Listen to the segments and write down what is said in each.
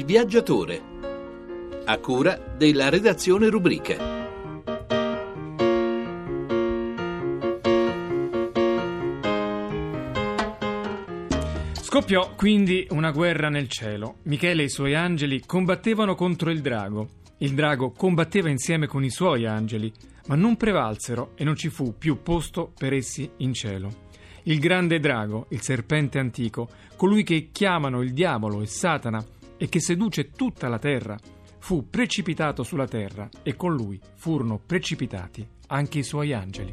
Il viaggiatore. A cura della redazione rubriche. Scoppiò quindi una guerra nel cielo. Michele e i suoi angeli combattevano contro il drago. Il drago combatteva insieme con i suoi angeli, ma non prevalsero e non ci fu più posto per essi in cielo. Il grande drago, il serpente antico, colui che chiamano il diavolo e Satana e che seduce tutta la terra, fu precipitato sulla terra e con lui furono precipitati anche i suoi angeli.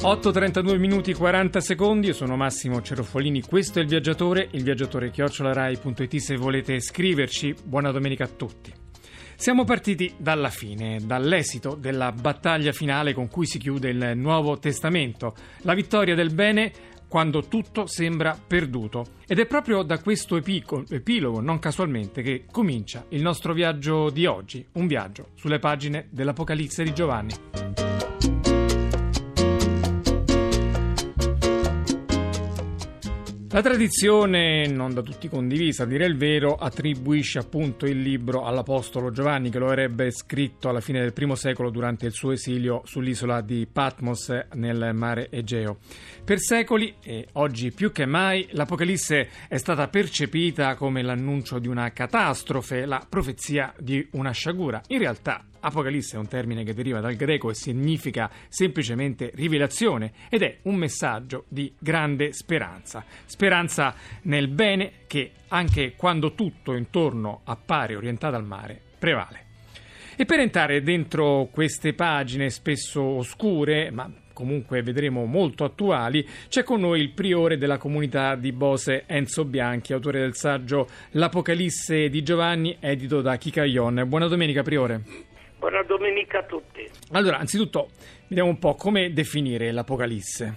8.32 minuti 40 secondi, io sono Massimo Cerofolini, questo è il viaggiatore, il viaggiatore chiocciolarai.it se volete scriverci, buona domenica a tutti. Siamo partiti dalla fine, dall'esito della battaglia finale con cui si chiude il Nuovo Testamento, la vittoria del bene quando tutto sembra perduto. Ed è proprio da questo epico, epilogo, non casualmente, che comincia il nostro viaggio di oggi, un viaggio sulle pagine dell'Apocalisse di Giovanni. La tradizione, non da tutti condivisa, a dire il vero, attribuisce appunto il libro all'Apostolo Giovanni che lo avrebbe scritto alla fine del primo secolo durante il suo esilio sull'isola di Patmos nel mare Egeo. Per secoli, e oggi più che mai, l'Apocalisse è stata percepita come l'annuncio di una catastrofe, la profezia di una sciagura. In realtà Apocalisse è un termine che deriva dal greco e significa semplicemente rivelazione ed è un messaggio di grande speranza. Speranza nel bene che, anche quando tutto intorno appare orientato al mare, prevale. E per entrare dentro queste pagine spesso oscure, ma comunque vedremo molto attuali, c'è con noi il priore della comunità di Bose, Enzo Bianchi, autore del saggio L'Apocalisse di Giovanni, edito da Chicaion. Buona domenica, priore. Buona domenica a tutti. Allora, anzitutto, vediamo un po' come definire l'Apocalisse.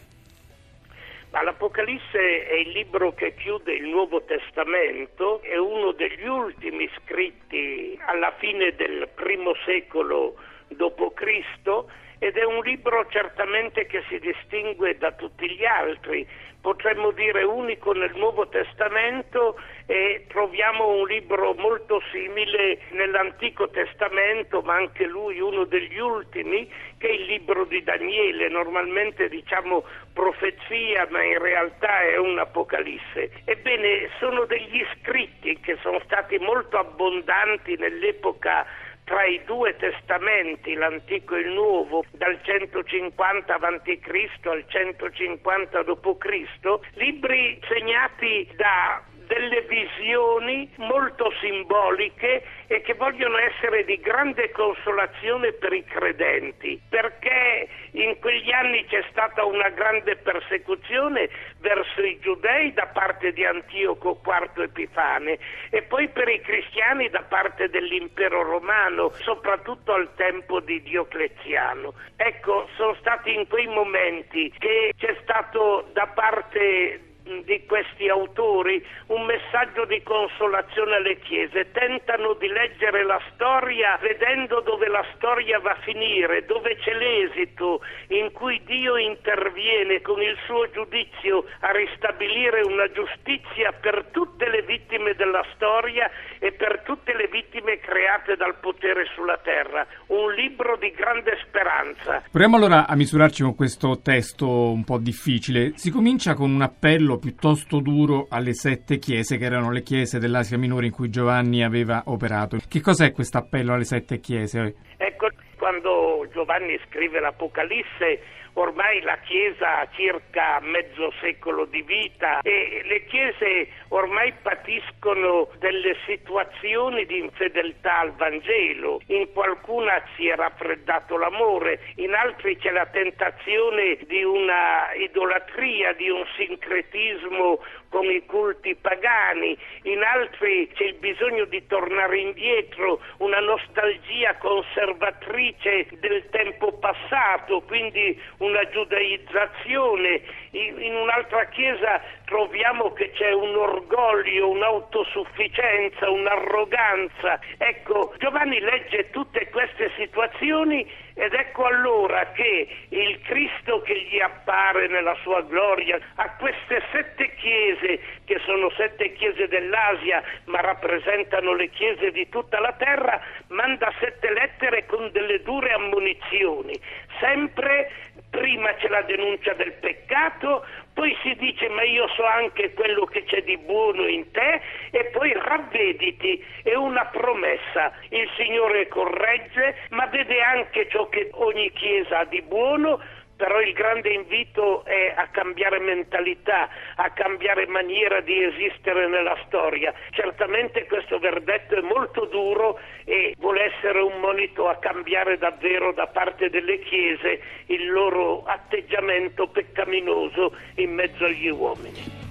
Ma L'Apocalisse è il libro che chiude il Nuovo Testamento, è uno degli ultimi scritti alla fine del primo secolo d.C. ed è un libro certamente che si distingue da tutti gli altri potremmo dire unico nel Nuovo Testamento e troviamo un libro molto simile nell'Antico Testamento, ma anche lui uno degli ultimi, che è il libro di Daniele, normalmente diciamo profezia, ma in realtà è un'Apocalisse. Ebbene, sono degli scritti che sono stati molto abbondanti nell'epoca tra i due testamenti, l'antico e il nuovo, dal 150 a.C. al 150 d.C., libri segnati da delle visioni molto simboliche e che vogliono essere di grande consolazione per i credenti, perché in quegli anni c'è stata una grande persecuzione verso i giudei da parte di Antioco IV Epifane e poi per i cristiani da parte dell'impero romano, soprattutto al tempo di Diocleziano. Ecco, sono stati in quei momenti che c'è stato da parte di questi autori un messaggio di consolazione alle chiese, tentano di leggere la storia vedendo dove la storia va a finire, dove c'è l'esito in cui Dio interviene con il suo giudizio a ristabilire una giustizia per tutte le vittime della storia e per tutte le vittime create dal potere sulla terra. Un libro di grande speranza. Proviamo allora a misurarci con questo testo un po' difficile. Si comincia con un appello piuttosto duro alle sette chiese, che erano le chiese dell'Asia Minore in cui Giovanni aveva operato. Che cos'è questo appello alle sette chiese? Ecco, quando Giovanni scrive l'Apocalisse ormai la Chiesa ha circa mezzo secolo di vita e le Chiese ormai patiscono delle situazioni di infedeltà al Vangelo. In qualcuna si è raffreddato l'amore, in altri c'è la tentazione di una idolatria, di un sincretismo con i culti pagani, in altri c'è il bisogno di tornare indietro, una nostalgia conservatrice del tempo passato, quindi una giudaizzazione. In un'altra chiesa troviamo che c'è un orgoglio, un'autosufficienza, un'arroganza. Ecco, Giovanni legge tutte queste situazioni ed ecco allora che il Cristo che gli appare nella sua gloria a queste sette chiese, che sono sette chiese dell'Asia, ma rappresentano le chiese di tutta la terra, manda sette lettere con delle dure ammonizioni, sempre prima c'è la denuncia del peccato, poi si dice ma io so anche quello che c'è di buono in te e poi ravvediti, è una promessa, il Signore corregge ma vede anche ciò che ogni Chiesa ha di buono, però il grande invito è a cambiare mentalità, a cambiare maniera di esistere nella storia. Certamente questo verdetto è molto duro e vuole essere un monito a cambiare davvero da parte delle chiese il loro atteggiamento peccaminoso in mezzo agli uomini.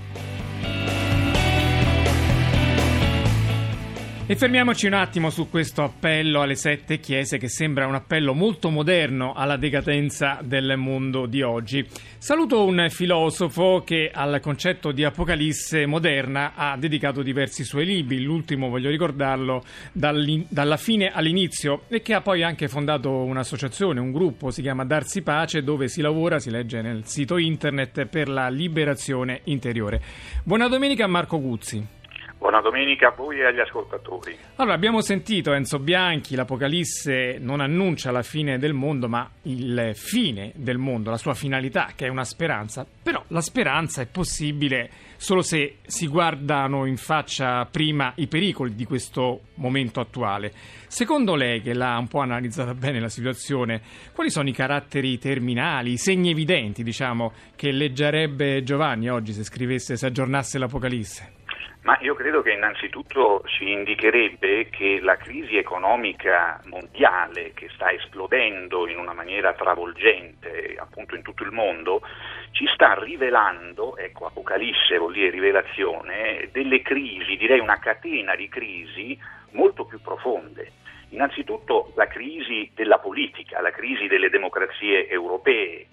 E fermiamoci un attimo su questo appello alle sette chiese che sembra un appello molto moderno alla decadenza del mondo di oggi. Saluto un filosofo che al concetto di Apocalisse moderna ha dedicato diversi suoi libri, l'ultimo voglio ricordarlo dalla fine all'inizio e che ha poi anche fondato un'associazione, un gruppo, si chiama Darsi Pace, dove si lavora, si legge nel sito internet per la liberazione interiore. Buona domenica a Marco Guzzi. Buona domenica a voi e agli ascoltatori. Allora, abbiamo sentito Enzo Bianchi, l'Apocalisse non annuncia la fine del mondo, ma il fine del mondo, la sua finalità, che è una speranza. Però la speranza è possibile solo se si guardano in faccia prima i pericoli di questo momento attuale. Secondo lei, che l'ha un po' analizzata bene la situazione, quali sono i caratteri terminali, i segni evidenti, diciamo, che leggerebbe Giovanni oggi se scrivesse, se aggiornasse l'Apocalisse? Ma io credo che innanzitutto ci indicherebbe che la crisi economica mondiale che sta esplodendo in una maniera travolgente appunto in tutto il mondo ci sta rivelando, ecco Apocalisse vuol dire rivelazione, delle crisi, direi una catena di crisi molto più profonde. Innanzitutto la crisi della politica, la crisi delle democrazie europee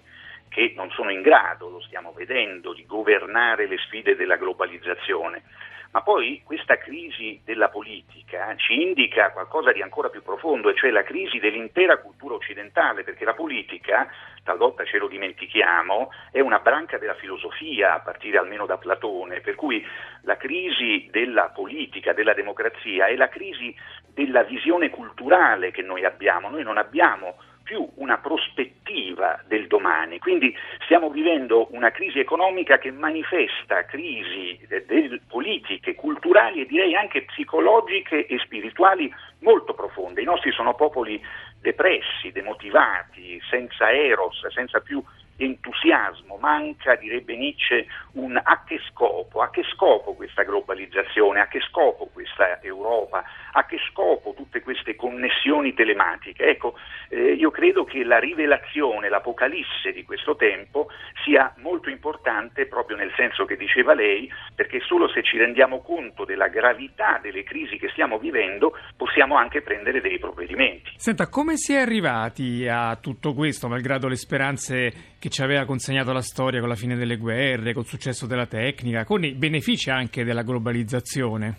che non sono in grado, lo stiamo vedendo, di governare le sfide della globalizzazione ma poi questa crisi della politica ci indica qualcosa di ancora più profondo, e cioè la crisi dell'intera cultura occidentale, perché la politica, talvolta ce lo dimentichiamo, è una branca della filosofia, a partire almeno da Platone, per cui la crisi della politica, della democrazia, è la crisi della visione culturale che noi abbiamo. Noi non abbiamo più una prospettiva del domani. Quindi stiamo vivendo una crisi economica che manifesta crisi del, politiche, culturali e direi anche psicologiche e spirituali molto profonde. I nostri sono popoli depressi, demotivati, senza eros, senza più entusiasmo, manca, direbbe Nietzsche, un a che scopo, a che scopo questa globalizzazione, a che scopo questa Europa, a che scopo tutte queste connessioni telematiche. Ecco, eh, io credo che la rivelazione, l'apocalisse di questo tempo sia molto importante proprio nel senso che diceva lei, perché solo se ci rendiamo conto della gravità delle crisi che stiamo vivendo possiamo anche prendere dei provvedimenti. Senta, come si è arrivati a tutto questo, malgrado le speranze che ci aveva consegnato la storia con la fine delle guerre, col successo della tecnica, con i benefici anche della globalizzazione.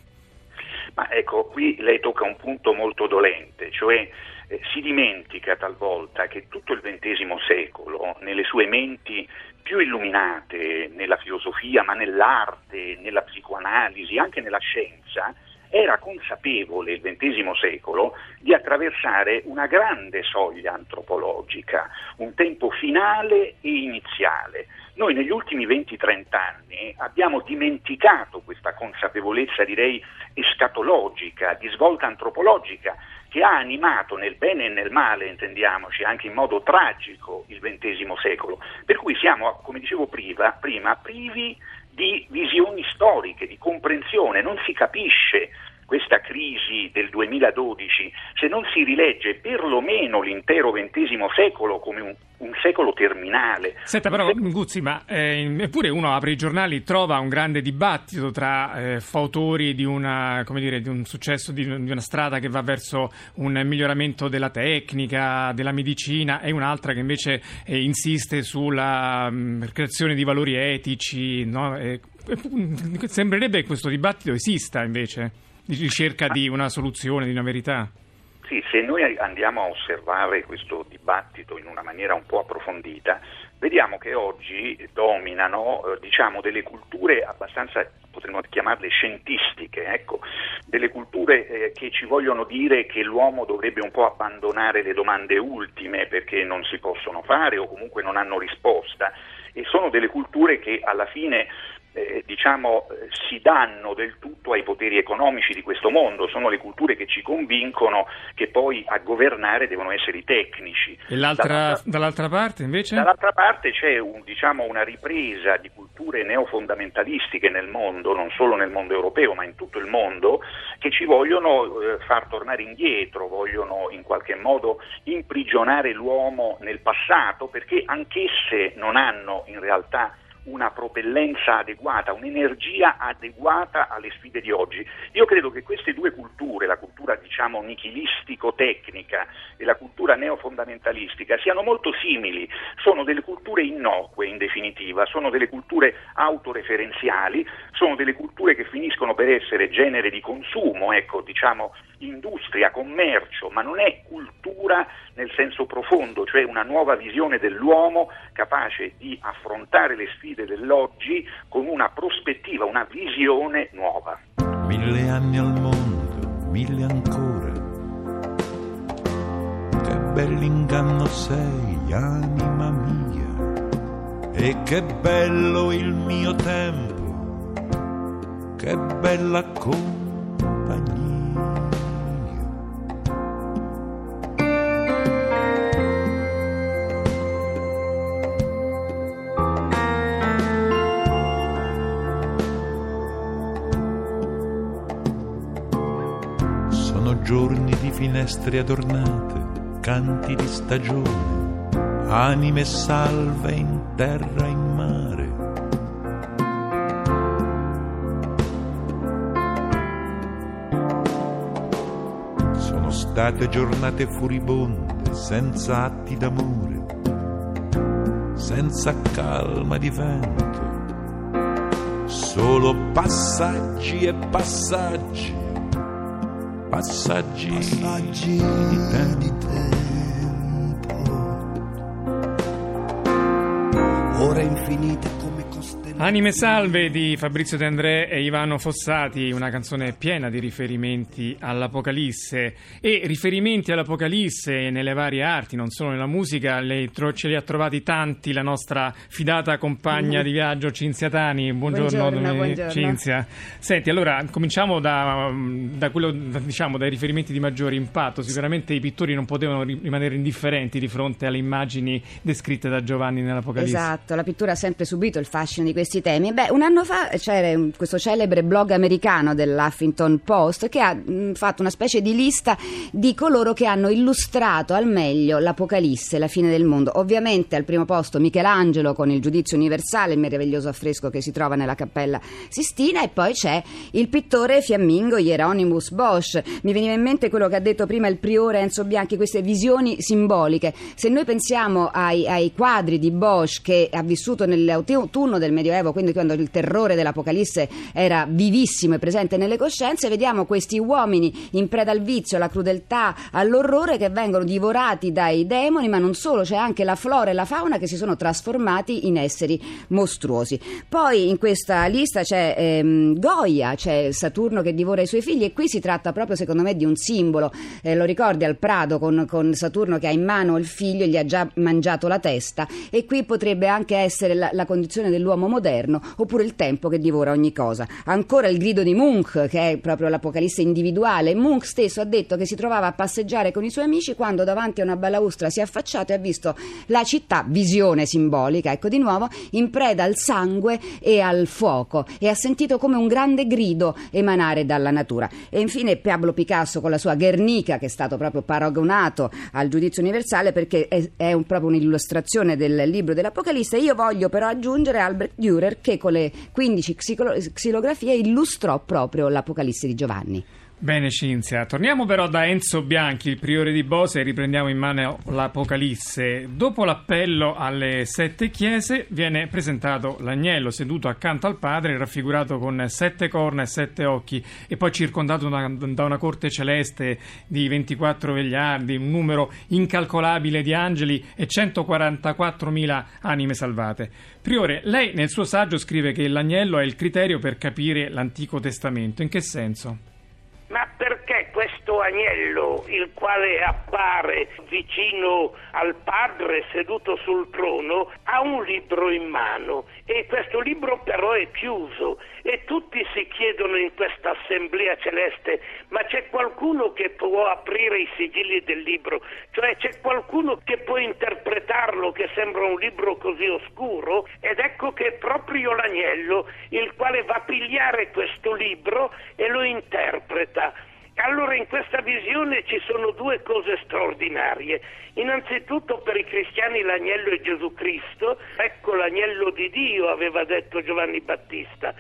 Ma ecco, qui lei tocca un punto molto dolente, cioè eh, si dimentica talvolta che tutto il XX secolo, nelle sue menti più illuminate nella filosofia, ma nell'arte, nella psicoanalisi, anche nella scienza, era consapevole il XX secolo di attraversare una grande soglia antropologica, un tempo finale e iniziale. Noi negli ultimi 20-30 anni abbiamo dimenticato questa consapevolezza, direi, escatologica, di svolta antropologica, che ha animato nel bene e nel male, intendiamoci, anche in modo tragico il XX secolo. Per cui siamo, come dicevo prima, prima privi di visioni storiche, di comprensione, non si capisce questa crisi del 2012 se non si rilegge perlomeno l'intero XX secolo come un, un secolo terminale. Senta però Guzzi, ma eh, eppure uno apre i giornali, trova un grande dibattito tra eh, fautori di, una, dire, di, un successo, di, di, una strada che va verso un miglioramento della tecnica, della medicina e un'altra che invece eh, insiste sulla mh, mm, creazione di valori etici. No? sembrerebbe che questo dibattito esista invece ricerca di una soluzione, di una verità? Sì, se noi andiamo a osservare questo dibattito in una maniera un po' approfondita, vediamo che oggi dominano eh, diciamo, delle culture abbastanza, potremmo chiamarle scientistiche, ecco, delle culture eh, che ci vogliono dire che l'uomo dovrebbe un po' abbandonare le domande ultime perché non si possono fare o comunque non hanno risposta e sono delle culture che alla fine eh, diciamo, si danno del tutto ai poteri economici di questo mondo, sono le culture che ci convincono che poi a governare devono essere i tecnici. E dall'altra, dall'altra parte invece? Dall'altra parte c'è un, diciamo, una ripresa di culture neofondamentalistiche nel mondo, non solo nel mondo europeo ma in tutto il mondo, che ci vogliono eh, far tornare indietro, vogliono in qualche modo imprigionare l'uomo nel passato perché anch'esse non hanno in realtà una propellenza adeguata, un'energia adeguata alle sfide di oggi. Io credo che queste due culture, la cultura diciamo nichilistico-tecnica e la cultura neofondamentalistica, siano molto simili, sono delle culture innocue in definitiva, sono delle culture autoreferenziali, sono delle culture che finiscono per essere genere di consumo, ecco, diciamo industria, commercio, ma non è cultura nel senso profondo, cioè una nuova visione dell'uomo capace di affrontare le sfide dell'oggi con una prospettiva, una visione nuova. Mille anni al mondo, mille ancora. Che bell'inganno sei, anima mia. E che bello il mio tempo, che bella compagnia. Giorni di finestre adornate, canti di stagione, anime salve in terra e in mare. Sono state giornate furibonde, senza atti d'amore, senza calma di vento, solo passaggi e passaggi passaggi, passaggi di tempo. Di tempo. Ore infinite. Anime salve di Fabrizio De André e Ivano Fossati, una canzone piena di riferimenti all'Apocalisse e riferimenti all'Apocalisse nelle varie arti, non solo nella musica, lei ce li ha trovati tanti la nostra fidata compagna di viaggio Cinzia Tani. Buongiorno, buongiorno, buongiorno. Cinzia. Senti, allora cominciamo da, da quello, diciamo, dai riferimenti di maggiore impatto. Sicuramente i pittori non potevano rimanere indifferenti di fronte alle immagini descritte da Giovanni nell'Apocalisse. Esatto, la pittura ha sempre subito il fascino di questi temi. Beh, un anno fa c'era questo celebre blog americano dell'Huffington Post che ha mh, fatto una specie di lista di coloro che hanno illustrato al meglio l'Apocalisse, la fine del mondo. Ovviamente al primo posto Michelangelo con il Giudizio Universale, il meraviglioso affresco che si trova nella Cappella Sistina e poi c'è il pittore fiammingo Hieronymus Bosch. Mi veniva in mente quello che ha detto prima il priore Enzo Bianchi, queste visioni simboliche. Se noi pensiamo ai, ai quadri di Bosch che ha vissuto nell'autunno del Medioevo, quindi quando il terrore dell'Apocalisse era vivissimo e presente nelle coscienze, vediamo questi uomini in preda al vizio, alla crudeltà, all'orrore che vengono divorati dai demoni, ma non solo, c'è anche la flora e la fauna che si sono trasformati in esseri mostruosi. Poi in questa lista c'è ehm, Goya, c'è Saturno che divora i suoi figli e qui si tratta proprio secondo me di un simbolo, eh, lo ricordi al Prado con, con, Saturno che ha in mano il figlio e gli ha già mangiato la testa e qui potrebbe anche essere la, la condizione dell'uomo moderno oppure il tempo che divora ogni cosa. Ancora il grido di Munch che è proprio l'apocalisse individuale, Munch stesso ha detto che si trovava a passeggiare con i suoi amici quando davanti a una balaustra si è affacciato e ha visto la città, visione simbolica, ecco di nuovo, in preda al sangue e al fuoco e ha sentito come un grande grido emanare dalla natura. E infine Pablo Picasso con la sua Guernica che è stato proprio paragonato al giudizio universale perché è, è un, proprio un'illustrazione del libro dell'Apocalisse. Io voglio però aggiungere Albrecht Dürer che con le 15 xilografie illustrò proprio l'Apocalisse di Giovanni. Bene Cinzia, torniamo però da Enzo Bianchi, il priore di Bose, e riprendiamo in mano l'Apocalisse. Dopo l'appello alle sette chiese viene presentato l'agnello seduto accanto al padre, raffigurato con sette corna e sette occhi e poi circondato da, da una corte celeste di 24 vegliardi, un numero incalcolabile di angeli e 144.000 anime salvate. Priore, lei nel suo saggio scrive che l'agnello è il criterio per capire l'Antico Testamento. In che senso? Ma perché questo agnello, il quale appare vicino al padre seduto sul trono, ha un libro in mano e questo libro però è chiuso e tutti si chiedono in questa assemblea celeste, ma c'è qualcuno che può aprire i sigilli del libro? Cioè c'è qualcuno che può interpretarlo che sembra un libro così oscuro? Ed ecco che è proprio l'agnello il quale va a pigliare questo libro e lo interpreta. Allora in questa visione ci sono due cose straordinarie. Innanzitutto per i cristiani l'agnello è Gesù Cristo, ecco l'agnello di Dio, aveva detto Giovanni Battista.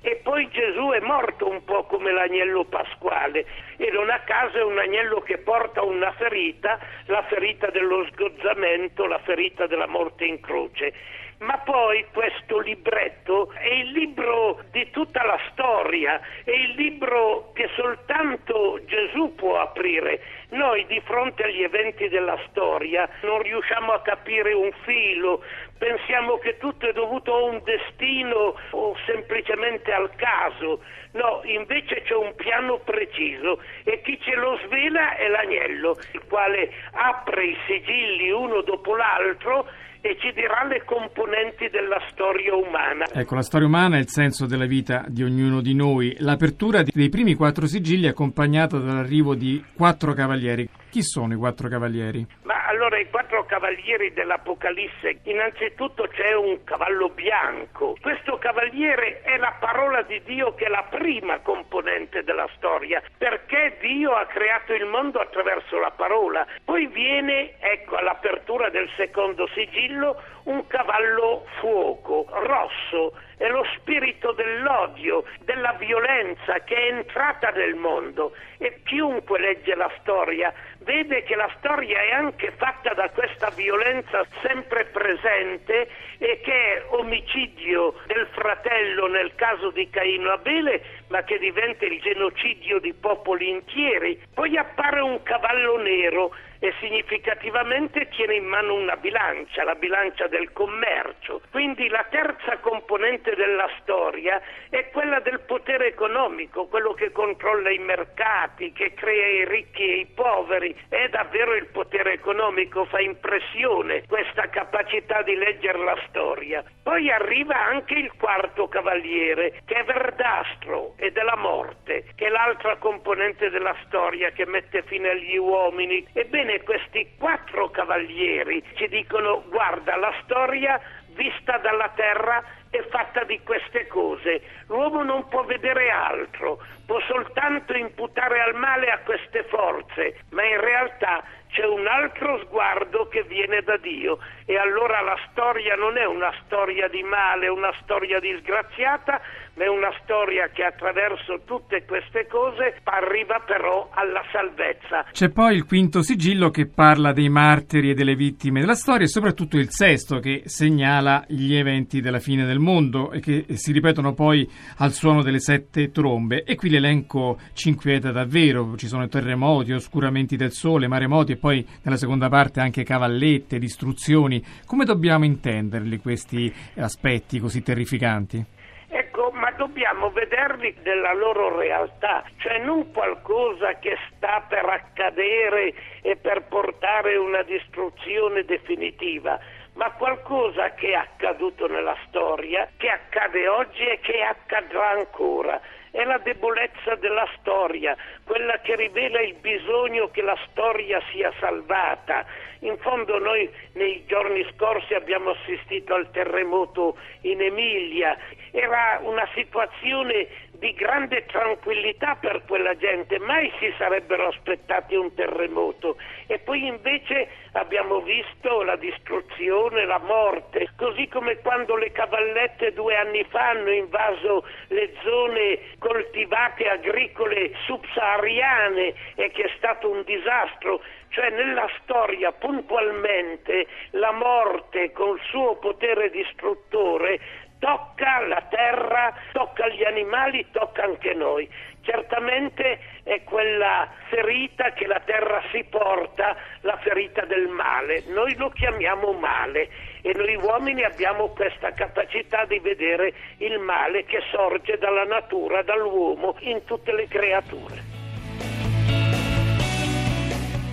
E poi Gesù è morto un po' come l'agnello pasquale e non a caso è un agnello che porta una ferita, la ferita dello sgozzamento, la ferita della morte in croce ma poi questo libretto è il libro di tutta la storia, è il libro che soltanto Gesù può aprire. Noi di fronte agli eventi della storia non riusciamo a capire un filo, pensiamo che tutto è dovuto a un destino o semplicemente al caso. No, invece c'è un piano preciso e chi ce lo svela è l'agnello, il quale apre i sigilli uno dopo l'altro e ci dirà le componenti della storia umana. Ecco, la storia umana è il senso della vita di ognuno di noi. L'apertura dei primi quattro sigilli è accompagnata dall'arrivo di quattro cavalieri. Chi sono i quattro cavalieri? Ma allora i quattro cavalieri dell'Apocalisse, innanzitutto c'è un cavallo bianco. Questo cavaliere è la parola di Dio che è la prima componente della storia, perché Dio ha creato il mondo attraverso la parola. Poi viene, ecco, all'apertura del secondo sigillo, un cavallo fuoco, rosso, è lo spirito dell'odio, della violenza che è entrata nel mondo e chiunque legge la storia vede che la storia è anche fatta da questa violenza sempre presente e che è omicidio del fratello nel caso di Caino Abele, ma che diventa il genocidio di popoli interi. Poi appare un cavallo nero e significativamente tiene in mano una bilancia, la bilancia del commercio. Quindi la terza componente della storia è quella del potere economico, quello che controlla i mercati, che crea i ricchi e i poveri. È davvero il potere economico, fa impressione questa capacità di leggere la storia. Poi arriva anche il quarto cavaliere, che è verdastro e della morte, che è l'altra componente della storia che mette fine agli uomini. Ebbene, Ebbene, questi quattro cavalieri ci dicono guarda, la storia vista dalla terra è fatta di queste cose. L'uomo non può vedere altro, può soltanto imputare al male a queste forze, ma in realtà c'è un altro sguardo che viene da Dio e allora la storia non è una storia di male, una storia disgraziata, ma è una storia che attraverso tutte queste cose arriva però alla salvezza. C'è poi il quinto sigillo che parla dei martiri e delle vittime della storia e soprattutto il sesto che segnala gli eventi della fine del mondo e che si ripetono poi al suono delle sette trombe e qui l'elenco ci inquieta davvero, ci sono terremoti, oscuramenti del sole, maremoti e poi nella seconda parte anche cavallette, distruzioni. Come dobbiamo intenderli questi aspetti così terrificanti? Ecco, ma dobbiamo vederli nella loro realtà, cioè non qualcosa che sta per accadere e per portare una distruzione definitiva, ma qualcosa che è accaduto nella storia, che accade oggi e che accadrà ancora è la debolezza della storia, quella che rivela il bisogno che la storia sia salvata. In fondo noi nei giorni scorsi abbiamo assistito al terremoto in Emilia, era una situazione di grande tranquillità per quella gente, mai si sarebbero aspettati un terremoto. E poi invece abbiamo visto la distruzione, la morte, così come quando le cavallette due anni fa hanno invaso le zone coltivate agricole subsahariane e che è stato un disastro, cioè nella storia puntualmente la morte col suo potere distruttore tocca la terra, tocca gli animali, tocca anche noi. Certamente è quella ferita che la terra si porta, la ferita del male. Noi lo chiamiamo male e noi uomini abbiamo questa capacità di vedere il male che sorge dalla natura, dall'uomo, in tutte le creature.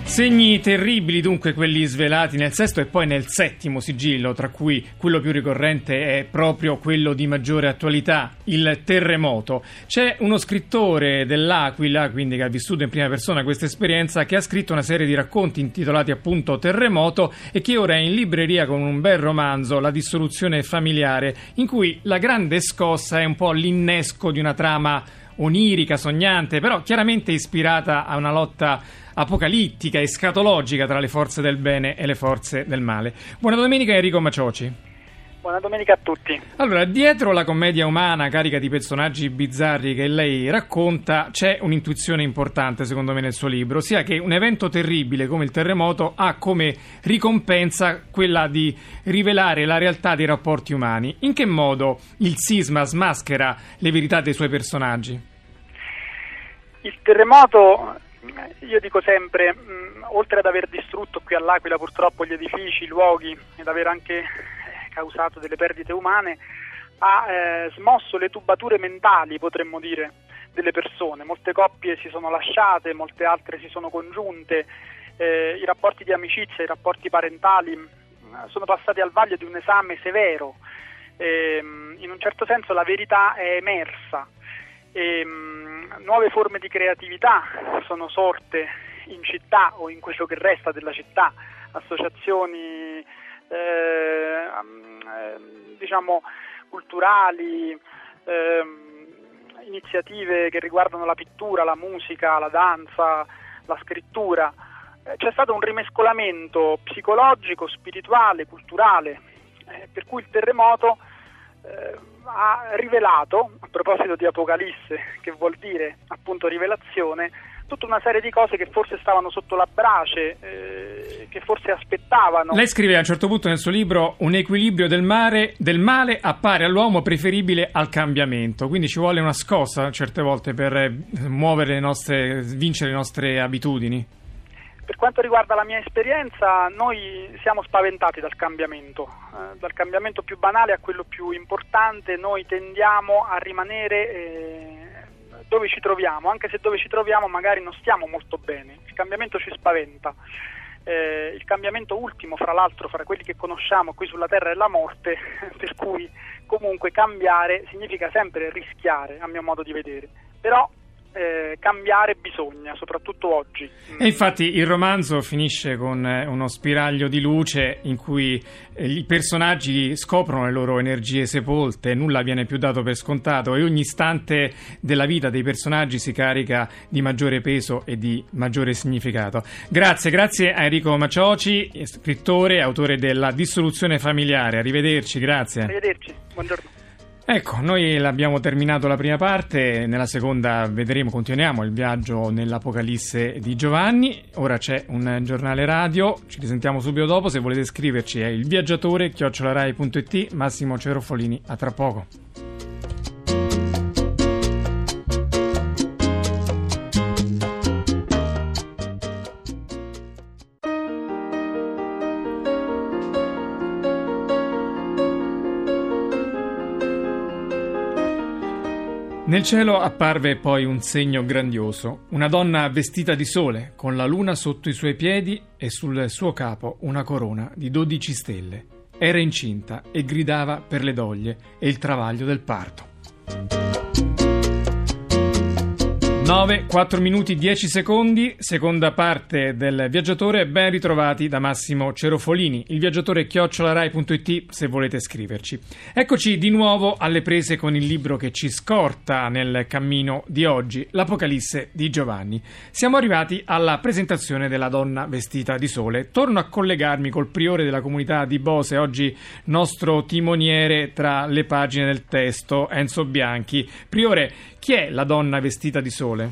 Segni terribili dunque quelli svelati nel sesto e poi nel settimo sigillo, tra cui quello più ricorrente è proprio quello di maggiore attualità, il terremoto. C'è uno scrittore dell'Aquila, quindi che ha vissuto in prima persona questa esperienza, che ha scritto una serie di racconti intitolati appunto Terremoto e che ora è in libreria con un bel romanzo, La dissoluzione familiare, in cui la grande scossa è un po' l'innesco di una trama onirica, sognante, però chiaramente ispirata a una lotta apocalittica e scatologica tra le forze del bene e le forze del male. Buona domenica Enrico Macioci. Buona domenica a tutti. Allora, dietro la commedia umana carica di personaggi bizzarri che lei racconta, c'è un'intuizione importante, secondo me, nel suo libro, sia che un evento terribile come il terremoto ha come ricompensa quella di rivelare la realtà dei rapporti umani. In che modo il sisma smaschera le verità dei suoi personaggi? Il terremoto io dico sempre, mh, oltre ad aver distrutto qui all'Aquila purtroppo gli edifici, i luoghi ed aver anche eh, causato delle perdite umane, ha eh, smosso le tubature mentali, potremmo dire, delle persone. Molte coppie si sono lasciate, molte altre si sono congiunte, eh, i rapporti di amicizia, i rapporti parentali mh, sono passati al vaglio di un esame severo. Eh, in un certo senso la verità è emersa e, mh, nuove forme di creatività sono sorte in città o in quello che resta della città, associazioni eh, diciamo culturali, eh, iniziative che riguardano la pittura, la musica, la danza, la scrittura. Eh, c'è stato un rimescolamento psicologico, spirituale, culturale, eh, per cui il terremoto eh, ha rivelato, a proposito di Apocalisse, che vuol dire appunto rivelazione, tutta una serie di cose che forse stavano sotto la brace, eh, che forse aspettavano. Lei scrive a un certo punto nel suo libro un equilibrio del, mare, del male appare all'uomo preferibile al cambiamento, quindi ci vuole una scossa certe volte per eh, muovere le nostre, vincere le nostre abitudini. Per quanto riguarda la mia esperienza, noi siamo spaventati dal cambiamento, eh, dal cambiamento più banale a quello più importante, noi tendiamo a rimanere eh, dove ci troviamo, anche se dove ci troviamo magari non stiamo molto bene, il cambiamento ci spaventa. Eh, il cambiamento ultimo, fra l'altro, fra quelli che conosciamo qui sulla Terra è la morte, per cui comunque cambiare significa sempre rischiare, a mio modo di vedere. Però eh, cambiare bisogna, soprattutto oggi. E infatti il romanzo finisce con eh, uno spiraglio di luce in cui eh, i personaggi scoprono le loro energie sepolte, nulla viene più dato per scontato e ogni istante della vita dei personaggi si carica di maggiore peso e di maggiore significato. Grazie, grazie a Enrico Macioci, scrittore e autore della Dissoluzione familiare. Arrivederci, grazie. Arrivederci, buongiorno. Ecco, noi abbiamo terminato la prima parte, nella seconda vedremo, continuiamo il viaggio nell'Apocalisse di Giovanni. Ora c'è un giornale radio, ci risentiamo subito dopo, se volete scriverci è il viaggiatore chiocciolarai.it, Massimo Cerofolini, a tra poco. Cielo apparve poi un segno grandioso, una donna vestita di sole, con la luna sotto i suoi piedi e sul suo capo una corona di dodici stelle. Era incinta e gridava per le doglie e il travaglio del parto. 9, 4 minuti 10 secondi, seconda parte del viaggiatore, ben ritrovati da Massimo Cerofolini, il viaggiatore chiocciolarai.it se volete scriverci. Eccoci di nuovo alle prese con il libro che ci scorta nel cammino di oggi, l'Apocalisse di Giovanni. Siamo arrivati alla presentazione della donna vestita di sole. Torno a collegarmi col priore della comunità di Bose, oggi nostro timoniere tra le pagine del testo, Enzo Bianchi. Priore, chi è la donna vestita di sole?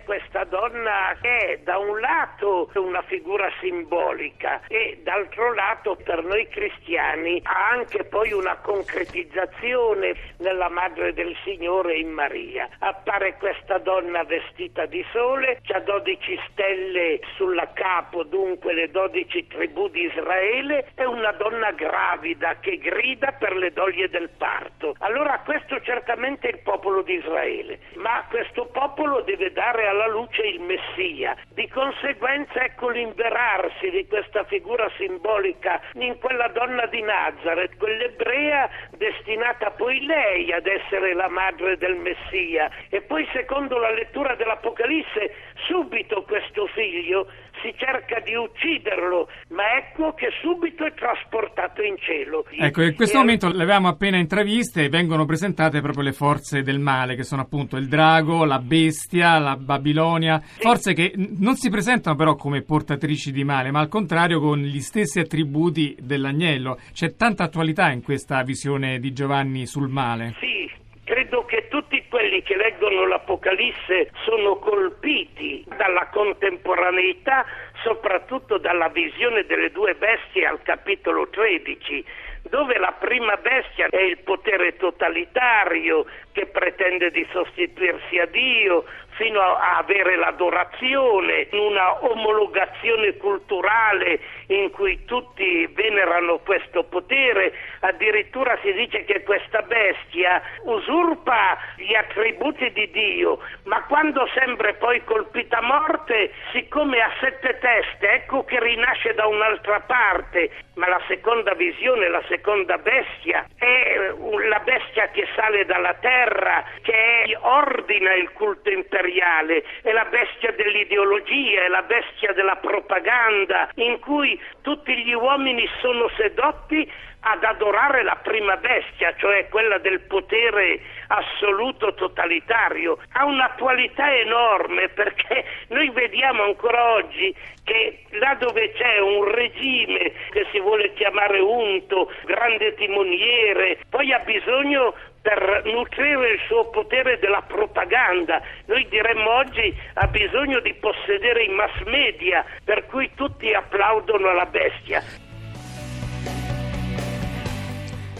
Questa donna che è da un lato una figura simbolica e d'altro lato per noi cristiani ha anche poi una concretizzazione nella Madre del Signore in Maria. Appare questa donna vestita di sole, ha 12 stelle sulla capo, dunque le 12 tribù di Israele, è una donna gravida che grida per le doglie del parto. Allora questo certamente è il popolo di Israele, ma questo popolo deve dare alla luce il Messia. Di conseguenza ecco l'inverarsi di questa figura simbolica in quella donna di Nazareth, quell'ebrea destinata poi lei ad essere la madre del Messia. E poi secondo la lettura dell'Apocalisse subito questo figlio si cerca di ucciderlo, ma ecco che subito è trasportato in cielo. Ecco, in questo momento le avevamo appena intraviste e vengono presentate proprio le forze del male, che sono appunto il drago, la bestia, la Babilonia, sì. forze che non si presentano però come portatrici di male, ma al contrario con gli stessi attributi dell'agnello. C'è tanta attualità in questa visione di Giovanni sul male. Sì, Credo che tutti quelli che leggono l'Apocalisse sono colpiti dalla contemporaneità, soprattutto dalla visione delle due bestie al capitolo 13, dove la prima bestia è il potere totalitario che pretende di sostituirsi a Dio, fino a avere l'adorazione, una omologazione culturale in cui tutti venerano questo potere, addirittura si dice che questa bestia usurpa gli attributi di Dio, ma quando sembra poi colpita a morte, siccome ha sette teste, ecco che rinasce da un'altra parte, ma la seconda visione, la seconda bestia, è la bestia che sale dalla terra, che ordina il culto imperiale imperiale, è la bestia dell'ideologia, è la bestia della propaganda, in cui tutti gli uomini sono sedotti ad adorare la prima bestia, cioè quella del potere assoluto totalitario. Ha un'attualità enorme perché noi vediamo ancora oggi che là dove c'è un regime che si vuole chiamare unto, grande timoniere, poi ha bisogno per nutrire il suo potere della propaganda. Noi diremmo oggi ha bisogno di possedere i mass media, per cui tutti applaudono alla bestia.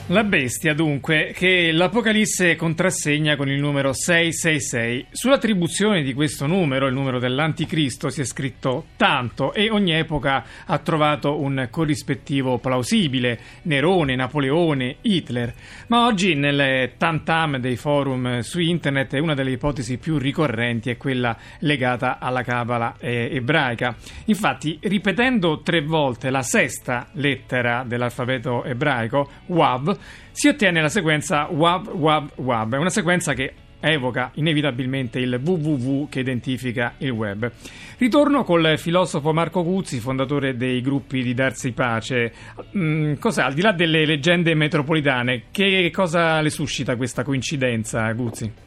La bestia, dunque, che l'Apocalisse contrassegna con il numero 666. Sull'attribuzione di questo numero, il numero dell'Anticristo, si è scritto tanto e ogni epoca ha trovato un corrispettivo plausibile: Nerone, Napoleone, Hitler. Ma oggi, nel tantam dei forum su internet, una delle ipotesi più ricorrenti è quella legata alla cabala eh, ebraica. Infatti, ripetendo tre volte la sesta lettera dell'alfabeto ebraico, Wav, si ottiene la sequenza WAB WAB WAB, una sequenza che evoca inevitabilmente il www che identifica il web. Ritorno col filosofo Marco Guzzi, fondatore dei gruppi di Darsi Pace. Mm, cos'è, al di là delle leggende metropolitane, che cosa le suscita questa coincidenza, Guzzi?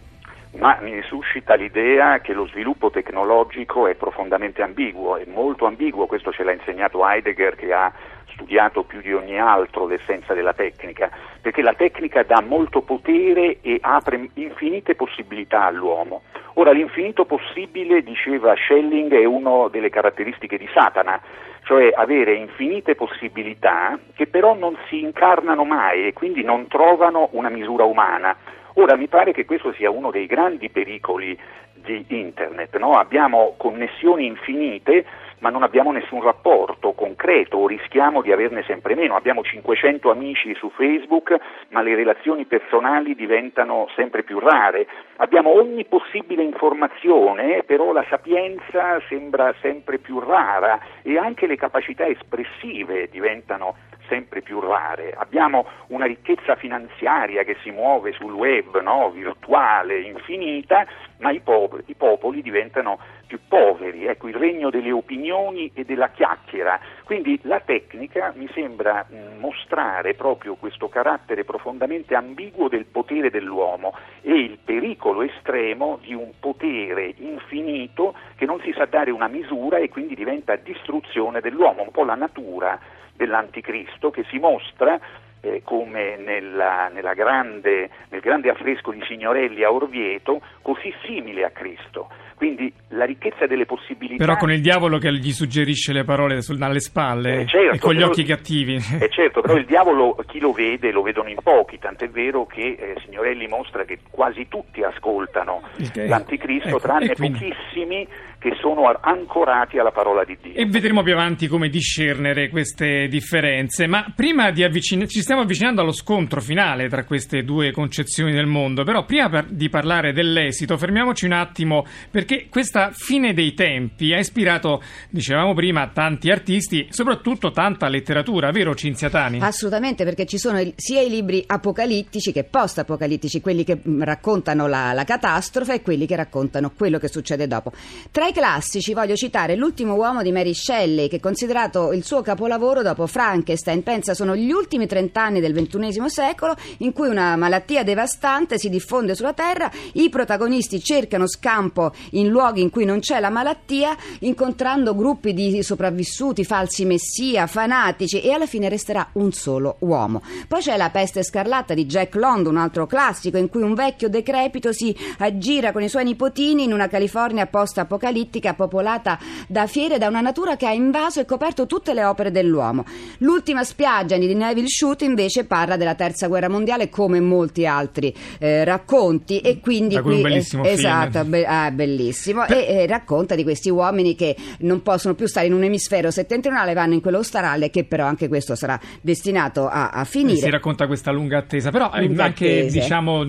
ma mi suscita l'idea che lo sviluppo tecnologico è profondamente ambiguo, è molto ambiguo, questo ce l'ha insegnato Heidegger che ha studiato più di ogni altro l'essenza della tecnica, perché la tecnica dà molto potere e apre infinite possibilità all'uomo. Ora l'infinito possibile, diceva Schelling, è una delle caratteristiche di Satana, cioè avere infinite possibilità che però non si incarnano mai e quindi non trovano una misura umana. Ora mi pare che questo sia uno dei grandi pericoli di Internet, no? abbiamo connessioni infinite ma non abbiamo nessun rapporto concreto o rischiamo di averne sempre meno. Abbiamo 500 amici su Facebook, ma le relazioni personali diventano sempre più rare. Abbiamo ogni possibile informazione, però la sapienza sembra sempre più rara e anche le capacità espressive diventano sempre più rare. Abbiamo una ricchezza finanziaria che si muove sul web, no? virtuale, infinita, ma i, po- i popoli diventano più poveri, ecco, il regno delle opinioni e della chiacchiera. Quindi la tecnica mi sembra mh, mostrare proprio questo carattere profondamente ambiguo del potere dell'uomo e il pericolo estremo di un potere infinito che non si sa dare una misura e quindi diventa distruzione dell'uomo, un po' la natura dell'anticristo che si mostra eh, come nella, nella grande, nel grande affresco di Signorelli a Orvieto, così simile a Cristo. Quindi la ricchezza delle possibilità. Però con il diavolo che gli suggerisce le parole sul, dalle spalle eh certo, e con gli però, occhi cattivi. Eh certo, però il diavolo chi lo vede lo vedono in pochi, tant'è vero che eh, Signorelli mostra che quasi tutti ascoltano che, l'anticristo, ecco, tranne quindi... pochissimi che sono ancorati alla parola di Dio. E vedremo più avanti come discernere queste differenze. Ma prima di avvicinarci, ci stiamo avvicinando allo scontro finale tra queste due concezioni del mondo. Però prima per, di parlare dell'esito, fermiamoci un attimo perché questa fine dei tempi ha ispirato, dicevamo prima, tanti artisti, soprattutto tanta letteratura, vero Cinzia Tani? Assolutamente, perché ci sono sia i libri apocalittici che post-apocalittici, quelli che raccontano la, la catastrofe e quelli che raccontano quello che succede dopo. Tra i classici voglio citare L'ultimo uomo di Mary Shelley, che considerato il suo capolavoro dopo Frankenstein. Pensa, sono gli ultimi trent'anni del XXI secolo in cui una malattia devastante si diffonde sulla Terra, i protagonisti cercano scampo in luoghi in cui non c'è la malattia, incontrando gruppi di sopravvissuti, falsi messia, fanatici e alla fine resterà un solo uomo. Poi c'è La peste scarlatta di Jack London, un altro classico in cui un vecchio decrepito si aggira con i suoi nipotini in una California post-apocalittica popolata da fiere da una natura che ha invaso e coperto tutte le opere dell'uomo. L'ultima spiaggia di Neville Shute invece parla della terza guerra mondiale come molti altri eh, racconti e quindi da qui, un bellissimo eh, esatto, be- ah, bellissimo e eh, racconta di questi uomini che non possono più stare in un emisfero settentrionale vanno in quello australe che però anche questo sarà destinato a, a finire. Si racconta questa lunga attesa, però lunga anche attese. diciamo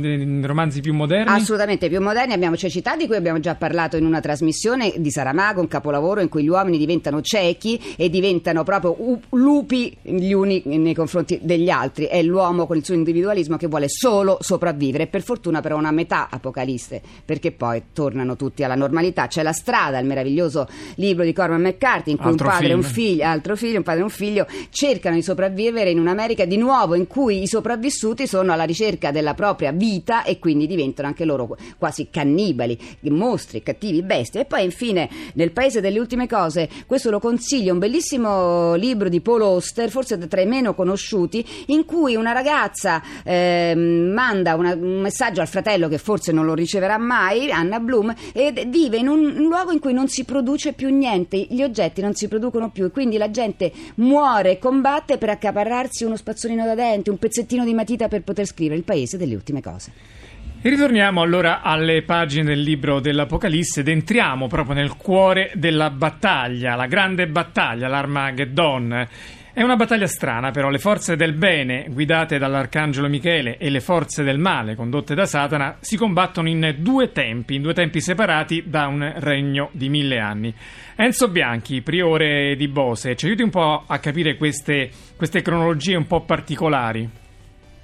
romanzi più moderni. Assolutamente più moderni, abbiamo cecità di cui abbiamo già parlato in una trasmissione di Saramago, un capolavoro in cui gli uomini diventano ciechi e diventano proprio lupi gli uni nei confronti degli altri. È l'uomo con il suo individualismo che vuole solo sopravvivere. Per fortuna però una metà apocalisse, perché poi tornano tutti alla normalità. C'è La strada, il meraviglioso libro di Corman McCarthy, in cui altro un padre e un figlio, altro figlio, un padre e un figlio cercano di sopravvivere in un'America di nuovo in cui i sopravvissuti sono alla ricerca della propria vita e quindi diventano anche loro quasi cannibali, mostri, cattivi, bestie. E poi infine nel Paese delle ultime cose, questo lo consiglio, un bellissimo libro di Paul Oster, forse tra i meno conosciuti, in cui una ragazza eh, manda una, un messaggio al fratello che forse non lo riceverà mai, Anna Bloom, e vive in un, un luogo in cui non si produce più niente, gli oggetti non si producono più e quindi la gente muore e combatte per accaparrarsi uno spazzolino da dente, un pezzettino di matita per poter scrivere il Paese delle ultime cose. E ritorniamo allora alle pagine del libro dell'Apocalisse ed entriamo proprio nel cuore della battaglia, la grande battaglia, l'Armageddon. È una battaglia strana, però le forze del bene, guidate dall'arcangelo Michele, e le forze del male, condotte da Satana, si combattono in due tempi, in due tempi separati da un regno di mille anni. Enzo Bianchi, priore di Bose, ci aiuti un po' a capire queste, queste cronologie un po' particolari?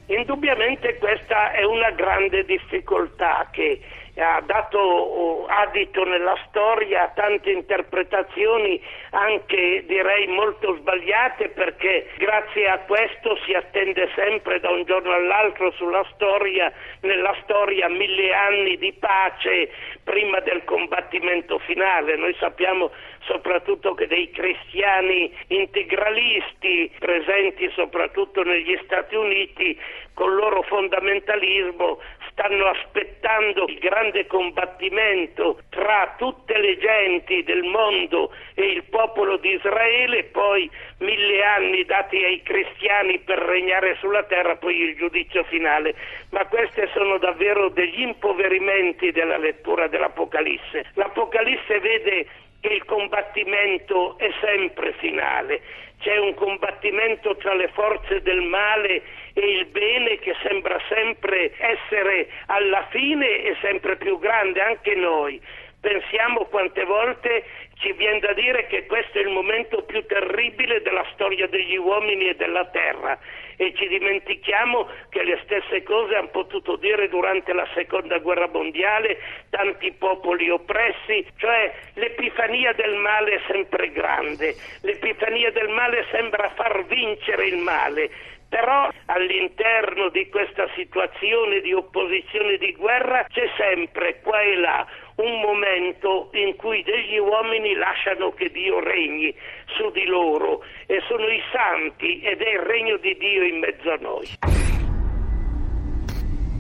Indubbiamente questa è una grande difficoltà che ha dato oh, adito nella storia a tante interpretazioni anche direi molto sbagliate perché grazie a questo si attende sempre da un giorno all'altro sulla storia, nella storia mille anni di pace prima del combattimento finale. Noi sappiamo soprattutto dei cristiani integralisti presenti soprattutto negli Stati Uniti con il loro fondamentalismo stanno aspettando il grande combattimento tra tutte le genti del mondo e il popolo di Israele poi mille anni dati ai cristiani per regnare sulla terra, poi il giudizio finale. Ma questi sono davvero degli impoverimenti della lettura dell'Apocalisse. L'Apocalisse vede il combattimento è sempre finale, c'è un combattimento tra le forze del male e il bene che sembra sempre essere alla fine e sempre più grande, anche noi. Pensiamo quante volte ci viene da dire che questo è il momento più terribile della storia degli uomini e della terra e ci dimentichiamo che le stesse cose hanno potuto dire durante la seconda guerra mondiale tanti popoli oppressi, cioè l'epifania del male è sempre grande, l'epifania del male sembra far vincere il male. Però all'interno di questa situazione di opposizione di guerra c'è sempre qua e là un momento in cui degli uomini lasciano che Dio regni su di loro e sono i santi ed è il regno di Dio in mezzo a noi.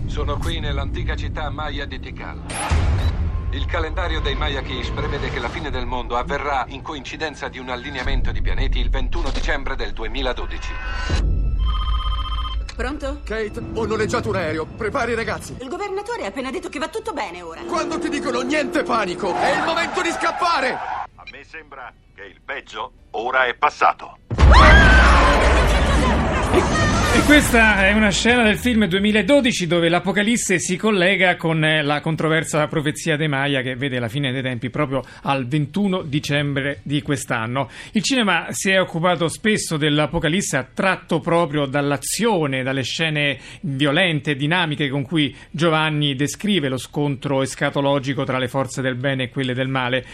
Sono qui nell'antica città Maya di Tikal. Il calendario dei Maya Kish prevede che la fine del mondo avverrà in coincidenza di un allineamento di pianeti il 21 dicembre del 2012. Pronto? Kate, ho noleggiato un aereo. Prepari i ragazzi. Il governatore ha appena detto che va tutto bene ora. Quando ti dicono niente panico, è il momento di scappare! A me sembra che il peggio ora è passato. E questa è una scena del film 2012 dove l'Apocalisse si collega con eh, la controversa profezia dei Maya che vede la fine dei tempi proprio al 21 dicembre di quest'anno. Il cinema si è occupato spesso dell'Apocalisse attratto proprio dall'azione, dalle scene violente e dinamiche con cui Giovanni descrive lo scontro escatologico tra le forze del bene e quelle del male.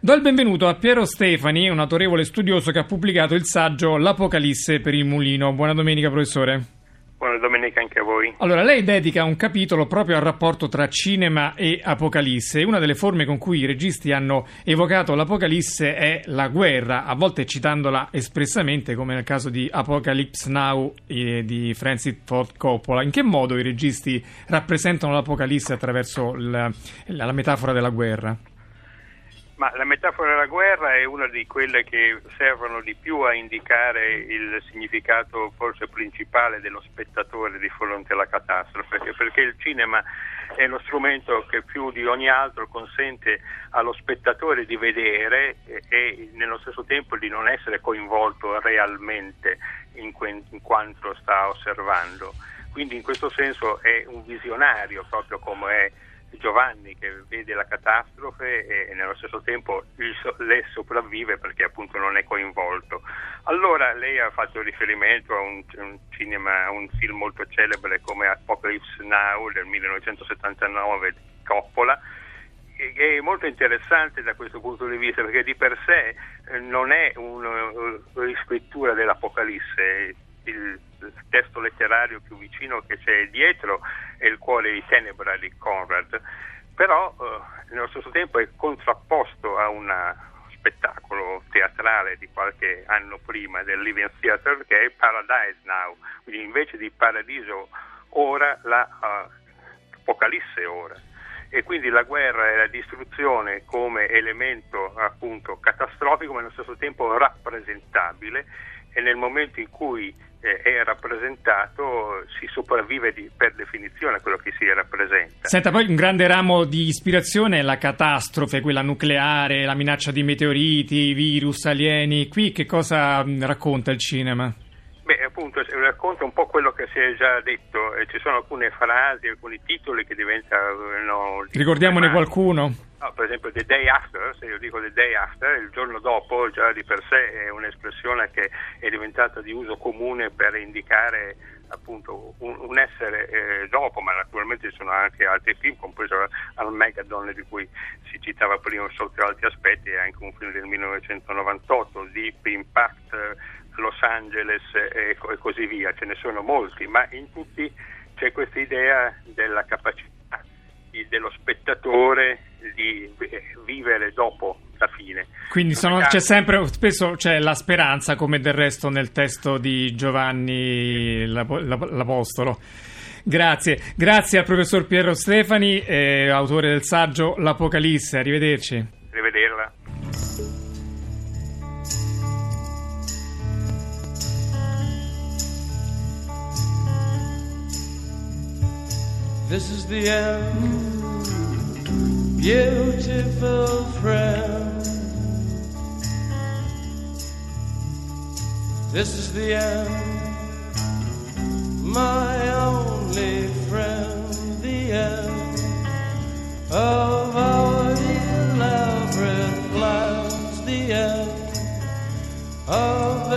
Do il benvenuto a Piero Stefani, un autorevole studioso che ha pubblicato il saggio L'Apocalisse per il mulino. Buona domenica, professore. Buona domenica anche a voi. Allora, lei dedica un capitolo proprio al rapporto tra cinema e Apocalisse. Una delle forme con cui i registi hanno evocato l'Apocalisse è la guerra, a volte citandola espressamente, come nel caso di Apocalypse Now eh, di Francis Ford Coppola. In che modo i registi rappresentano l'Apocalisse attraverso la, la metafora della guerra? Ma la metafora della guerra è una di quelle che servono di più a indicare il significato forse principale dello spettatore di fronte alla catastrofe, perché il cinema è lo strumento che più di ogni altro consente allo spettatore di vedere e, nello stesso tempo di non essere coinvolto realmente in, quanto sta osservando. Quindi in questo senso è un visionario proprio come è Giovanni che vede la catastrofe e nello stesso tempo le sopravvive perché appunto non è coinvolto. Allora lei ha fatto riferimento a un, un, cinema, a un film molto celebre come Apocalypse Now del 1979 di Coppola che è molto interessante da questo punto di vista perché di per sé eh, non è una riscrittura dell'Apocalisse, il testo letterario più vicino che c'è dietro è il cuore di Tenebra di Conrad, però eh, nello stesso tempo è contrapposto a un spettacolo teatrale di qualche anno prima del Living Theatre che è Paradise Now, quindi invece di Paradiso ora la uh, Apocalisse ora. E quindi la guerra e la distruzione come elemento appunto catastrofico ma nello stesso tempo rappresentabile. E nel momento in cui eh, è rappresentato si sopravvive di, per definizione a quello che si rappresenta. Senta, poi un grande ramo di ispirazione è la catastrofe, quella nucleare, la minaccia di meteoriti, virus, alieni. Qui che cosa racconta il cinema? Beh, appunto, racconta un po' quello che si è già detto, eh, ci sono alcune frasi, alcuni titoli che diventano... Ricordiamone qualcuno? No, per esempio The Day After, se io dico The Day After, il giorno dopo già di per sé è un'espressione che è diventata di uso comune per indicare appunto un, un essere eh, dopo, ma naturalmente ci sono anche altri film, compreso Armageddon di cui si citava prima sotto altri aspetti, è anche un film del 1998, Deep Impact, Los Angeles e, e così via, ce ne sono molti, ma in tutti c'è questa idea della capacità dello spettatore di vivere dopo la fine. Quindi sono, c'è sempre, spesso c'è la speranza, come del resto nel testo di Giovanni l'Apostolo. Grazie, grazie al professor Piero Stefani, eh, autore del saggio L'Apocalisse. Arrivederci. Arrivederla. This is the end. beautiful friend. This is the end, my only friend, the end of our elaborate plans, the end of.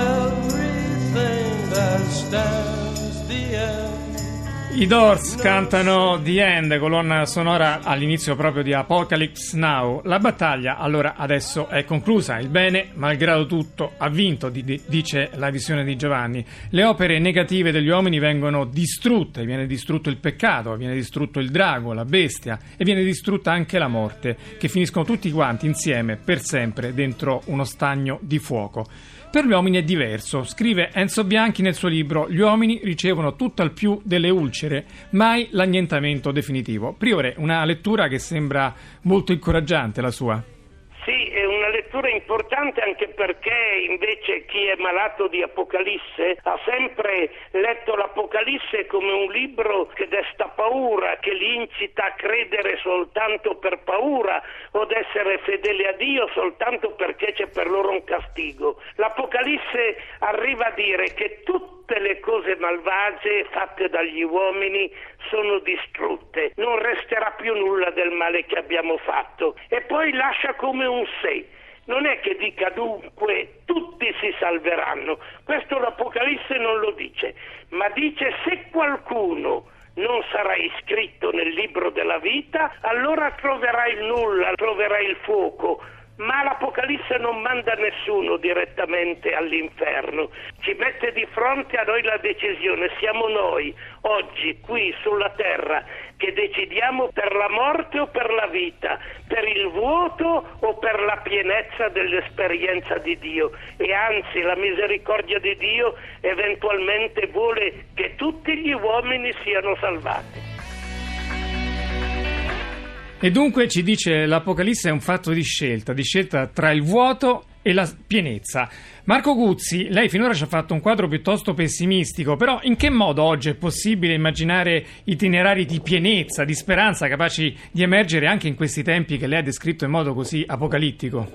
I Doors cantano The End, colonna sonora all'inizio proprio di Apocalypse Now. La battaglia allora adesso è conclusa. Il bene, malgrado tutto, ha vinto, di- di- dice la visione di Giovanni. Le opere negative degli uomini vengono distrutte, viene distrutto il peccato, viene distrutto il drago, la bestia e viene distrutta anche la morte, che finiscono tutti quanti insieme per sempre dentro uno stagno di fuoco. Per gli uomini è diverso. Scrive Enzo Bianchi nel suo libro Gli uomini ricevono tutt'al più delle ulcere, mai l'annientamento definitivo. Priore, una lettura che sembra molto incoraggiante la sua. Sì, è una lettura importante anche perché invece chi è malato di Apocalisse ha sempre letto l'Apocalisse come un libro che desta paura, che li incita a credere soltanto per paura o ad essere fedeli a Dio soltanto perché c'è per loro un castigo. L'Apocalisse arriva a dire che tutte le cose malvagie fatte dagli uomini sono distrutte, non resterà più nulla del male che abbiamo fatto e poi lascia come un sé. Non è che dica dunque tutti si salveranno, questo l'Apocalisse non lo dice, ma dice se qualcuno non sarà iscritto nel libro della vita, allora troverà il nulla, troverà il fuoco, ma l'Apocalisse non manda nessuno direttamente all'inferno, ci mette di fronte a noi la decisione, siamo noi oggi qui sulla terra che decidiamo per la morte o per la vita, per il vuoto o per la pienezza dell'esperienza di Dio. E anzi la misericordia di Dio eventualmente vuole che tutti gli uomini siano salvati. E dunque ci dice l'Apocalisse è un fatto di scelta, di scelta tra il vuoto e la pienezza. Marco Guzzi, lei finora ci ha fatto un quadro piuttosto pessimistico, però in che modo oggi è possibile immaginare itinerari di pienezza, di speranza capaci di emergere anche in questi tempi che lei ha descritto in modo così apocalittico?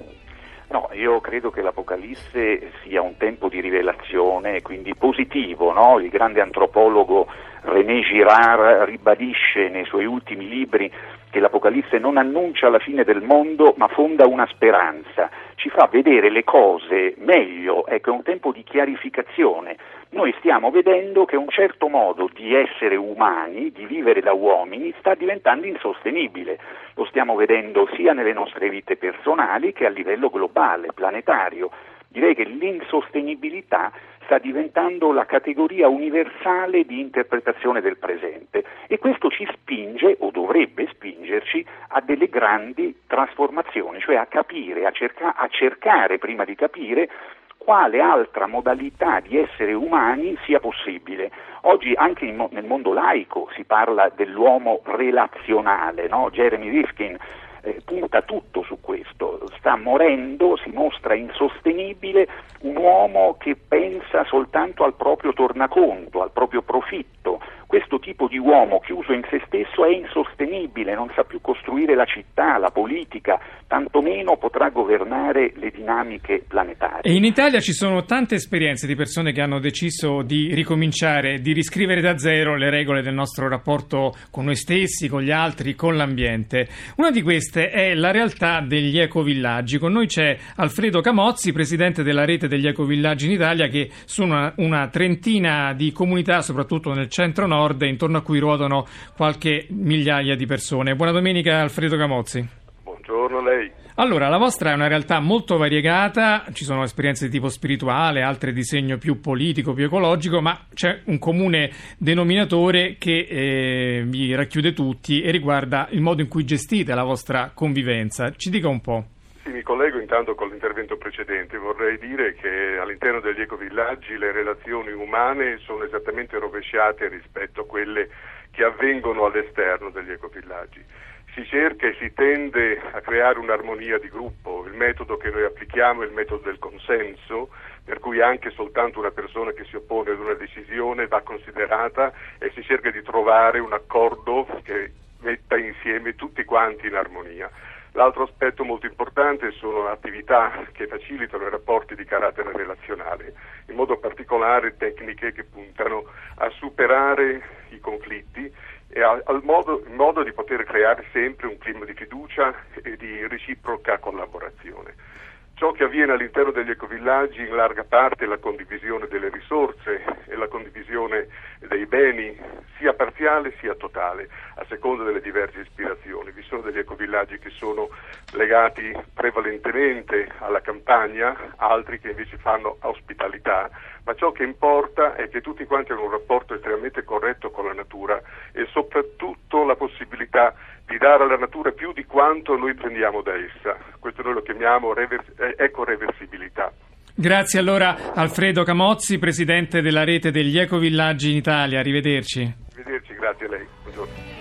No, io credo che l'Apocalisse sia un tempo di rivelazione, quindi positivo, no? Il grande antropologo René Girard ribadisce nei suoi ultimi libri che l'Apocalisse non annuncia la fine del mondo, ma fonda una speranza, ci fa vedere le cose meglio, ecco, è un tempo di chiarificazione. Noi stiamo vedendo che un certo modo di essere umani, di vivere da uomini, sta diventando insostenibile. Lo stiamo vedendo sia nelle nostre vite personali che a livello globale, planetario. Direi che l'insostenibilità sta diventando la categoria universale di interpretazione del presente e questo ci spinge o dovrebbe spingerci a delle grandi trasformazioni, cioè a capire, a, cerca- a cercare prima di capire quale altra modalità di essere umani sia possibile. Oggi anche in, nel mondo laico si parla dell'uomo relazionale, no? Jeremy Rifkin eh, punta tutto su questo, sta morendo, si mostra insostenibile un uomo che pensa soltanto al proprio tornaconto, al proprio profitto. Questo tipo di uomo chiuso in se stesso è insostenibile, non sa più costruire la città, la politica, tantomeno potrà governare le dinamiche planetarie. E in Italia ci sono tante esperienze di persone che hanno deciso di ricominciare, di riscrivere da zero le regole del nostro rapporto con noi stessi, con gli altri, con l'ambiente. Una di queste è la realtà degli ecovillaggi. Con noi c'è Alfredo Camozzi, presidente della rete degli ecovillaggi in Italia, che sono una, una trentina di comunità, soprattutto nel centro-nord, intorno a cui ruotano qualche migliaia di persone. Buona domenica Alfredo Camozzi. Buongiorno a lei. Allora, la vostra è una realtà molto variegata, ci sono esperienze di tipo spirituale, altre di segno più politico, più ecologico, ma c'è un comune denominatore che eh, vi racchiude tutti e riguarda il modo in cui gestite la vostra convivenza. Ci dica un po'. Sì, mi collego intanto con l'intervento precedente. Vorrei dire che all'interno degli ecovillaggi le relazioni umane sono esattamente rovesciate rispetto a quelle che avvengono all'esterno degli ecovillaggi. Si cerca e si tende a creare un'armonia di gruppo. Il metodo che noi applichiamo è il metodo del consenso, per cui anche soltanto una persona che si oppone ad una decisione va considerata e si cerca di trovare un accordo che metta insieme tutti quanti in armonia. L'altro aspetto molto importante sono attività che facilitano i rapporti di carattere relazionale, in modo particolare tecniche che puntano a superare i conflitti e al modo, in modo di poter creare sempre un clima di fiducia e di reciproca collaborazione. Ciò che avviene all'interno degli ecovillaggi in larga parte è la condivisione delle risorse e la condivisione dei beni, sia parziale sia totale, a seconda delle diverse ispirazioni. Vi sono degli ecovillaggi che sono legati prevalentemente alla campagna, altri che invece fanno ospitalità, ma ciò che importa è che tutti quanti hanno un rapporto estremamente corretto con la natura e soprattutto la possibilità di dare alla natura più di quanto noi prendiamo da essa. Questo noi lo chiamiamo eh, ecoreversibilità. Grazie allora Alfredo Camozzi, presidente della rete degli ecovillaggi in Italia. Arrivederci. Arrivederci, grazie a lei. Buongiorno.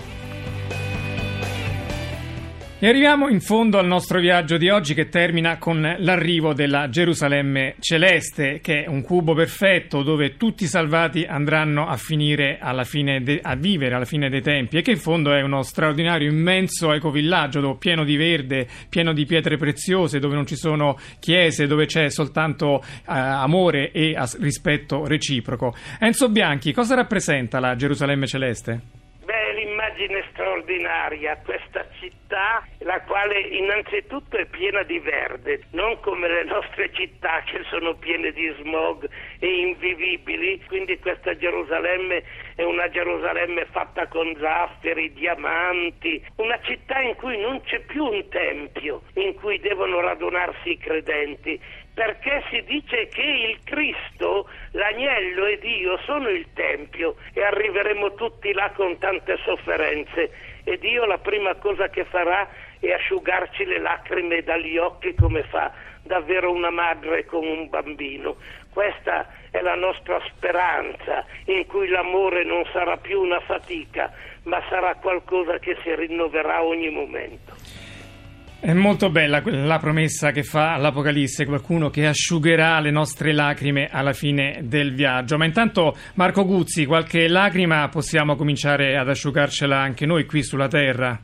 E arriviamo in fondo al nostro viaggio di oggi che termina con l'arrivo della Gerusalemme celeste, che è un cubo perfetto dove tutti i salvati andranno a finire alla fine de- a vivere alla fine dei tempi e che in fondo è uno straordinario immenso ecovillaggio dove, pieno di verde, pieno di pietre preziose, dove non ci sono chiese, dove c'è soltanto eh, amore e as- rispetto reciproco. Enzo Bianchi, cosa rappresenta la Gerusalemme celeste? Un'immagine straordinaria, questa città la quale innanzitutto è piena di verde, non come le nostre città che sono piene di smog e invivibili, quindi questa Gerusalemme è una Gerusalemme fatta con zafferi, diamanti, una città in cui non c'è più un tempio in cui devono radunarsi i credenti, perché si dice che il Cristo, l'agnello e Dio sono il Tempio e arriveremo tutti là con tante sofferenze e Dio la prima cosa che farà è asciugarci le lacrime dagli occhi come fa davvero una madre con un bambino. Questa è la nostra speranza in cui l'amore non sarà più una fatica, ma sarà qualcosa che si rinnoverà ogni momento. È molto bella la promessa che fa l'Apocalisse, qualcuno che asciugherà le nostre lacrime alla fine del viaggio. Ma intanto, Marco Guzzi, qualche lacrima possiamo cominciare ad asciugarcela anche noi qui sulla terra?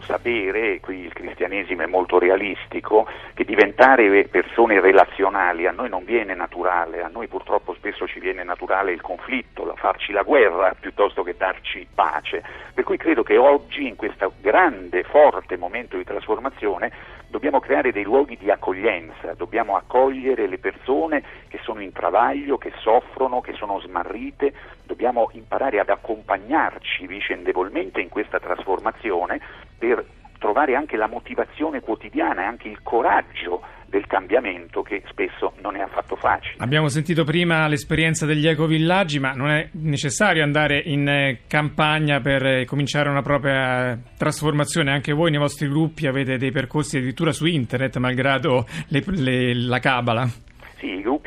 Sapere, qui il cristianesimo è molto realistico, che diventare persone relazionali a noi non viene naturale, a noi purtroppo spesso ci viene naturale il conflitto, la farci la guerra piuttosto che darci pace. Per cui credo che oggi, in questo grande, forte momento di trasformazione, dobbiamo creare dei luoghi di accoglienza, dobbiamo accogliere le persone che sono in travaglio, che soffrono, che sono smarrite, dobbiamo imparare ad accompagnarci vicendevolmente in questa trasformazione per trovare anche la motivazione quotidiana e anche il coraggio del cambiamento che spesso non è affatto facile. Abbiamo sentito prima l'esperienza degli ecovillaggi, ma non è necessario andare in eh, campagna per eh, cominciare una propria trasformazione. Anche voi nei vostri gruppi avete dei percorsi addirittura su internet, malgrado le, le, la cabala.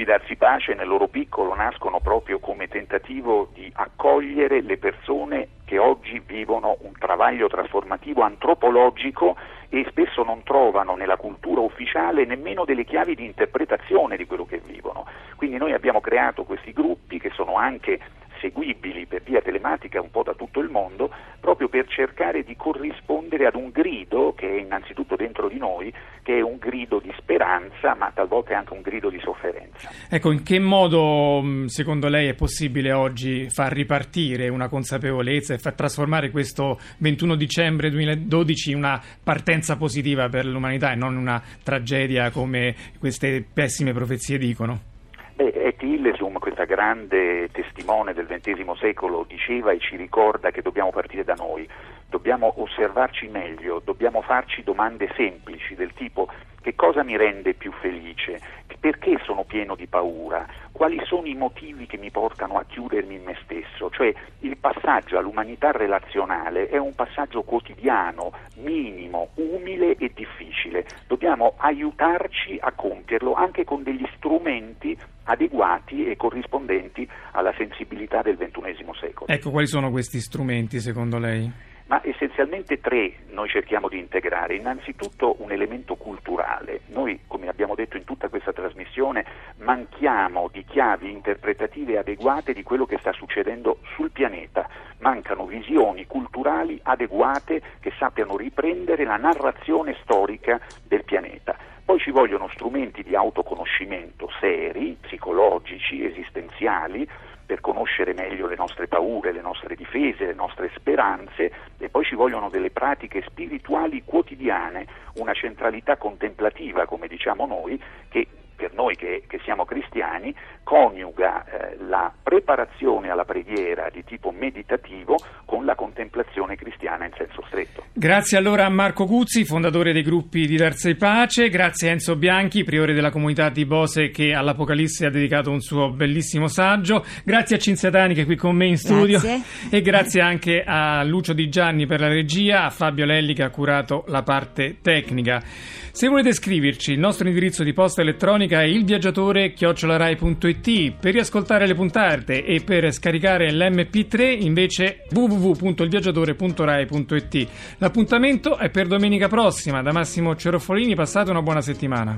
D'Arsi Pace nel loro piccolo nascono proprio come tentativo di accogliere le persone che oggi vivono un travaglio trasformativo antropologico e spesso non trovano nella cultura ufficiale nemmeno delle chiavi di interpretazione di quello che vivono. Quindi noi abbiamo creato questi gruppi che sono anche seguibili per via telematica un po' da tutto il mondo, proprio per cercare di corrispondere ad un grido che è innanzitutto dentro di noi, che è un grido di speranza, ma talvolta è anche un grido di sofferenza. Ecco, in che modo secondo lei è possibile oggi far ripartire una consapevolezza e far trasformare questo 21 dicembre 2012 in una partenza positiva per l'umanità e non una tragedia come queste pessime profezie dicono? Beh, Et Illesum, questa grande testimone del XX secolo, diceva e ci ricorda che dobbiamo partire da noi, dobbiamo osservarci meglio, dobbiamo farci domande semplici del tipo che cosa mi rende più felice, perché sono pieno di paura, quali sono i motivi che mi portano a chiudermi in me stesso, cioè il passaggio all'umanità relazionale è un passaggio quotidiano, minimo, umile e difficile, dobbiamo aiutarci a compierlo anche con degli strumenti adeguati e corrispondenti alla sensibilità del XXI secolo. Ecco, quali sono questi strumenti secondo lei? Ma essenzialmente tre noi cerchiamo di integrare. Innanzitutto un elemento culturale. Noi, come abbiamo detto in tutta questa trasmissione, manchiamo di chiavi interpretative adeguate di quello che sta succedendo sul pianeta. Mancano visioni culturali adeguate che sappiano riprendere la narrazione storica del pianeta. Poi ci vogliono strumenti di autoconoscimento seri, psicologici, esistenziali, per conoscere meglio le nostre paure, le nostre difese, le nostre speranze e poi ci vogliono delle pratiche spirituali quotidiane, una centralità contemplativa, come diciamo noi, che per noi che, che siamo cristiani, coniuga eh, la preparazione alla preghiera di tipo meditativo con la contemplazione cristiana in senso stretto. Grazie allora a Marco Cuzzi, fondatore dei gruppi di Versa e Pace, grazie a Enzo Bianchi, priore della comunità di Bose che all'Apocalisse ha dedicato un suo bellissimo saggio, grazie a Cinzatani che è qui con me in studio Grazie. e grazie anche a Lucio Di Gianni per la regia, a Fabio Lelli che ha curato la parte tecnica. Se volete scriverci, il nostro indirizzo di posta elettronica è ilviaggiatore-rai.it. Per riascoltare le puntate e per scaricare l'MP3 invece www.ilviaggiatore.rai.it. L'appuntamento è per domenica prossima. Da Massimo Cerofolini passate una buona settimana.